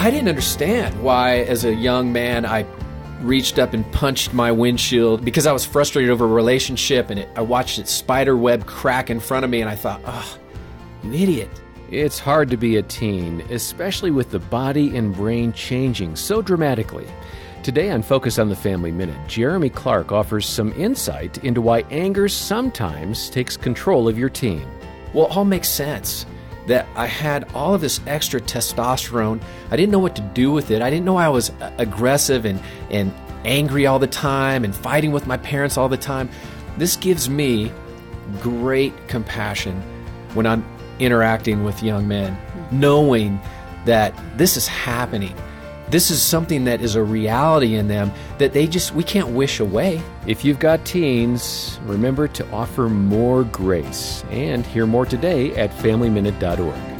I didn't understand why, as a young man, I reached up and punched my windshield because I was frustrated over a relationship and it, I watched its spider web crack in front of me and I thought, oh, you idiot. It's hard to be a teen, especially with the body and brain changing so dramatically. Today on Focus on the Family Minute, Jeremy Clark offers some insight into why anger sometimes takes control of your teen. Well, it all makes sense that I had all of this extra testosterone. I didn't know what to do with it. I didn't know I was aggressive and, and angry all the time and fighting with my parents all the time. This gives me great compassion when I'm interacting with young men, knowing that this is happening. This is something that is a reality in them that they just, we can't wish away. If you've got teens, remember to offer more grace and hear more today at FamilyMinute.org.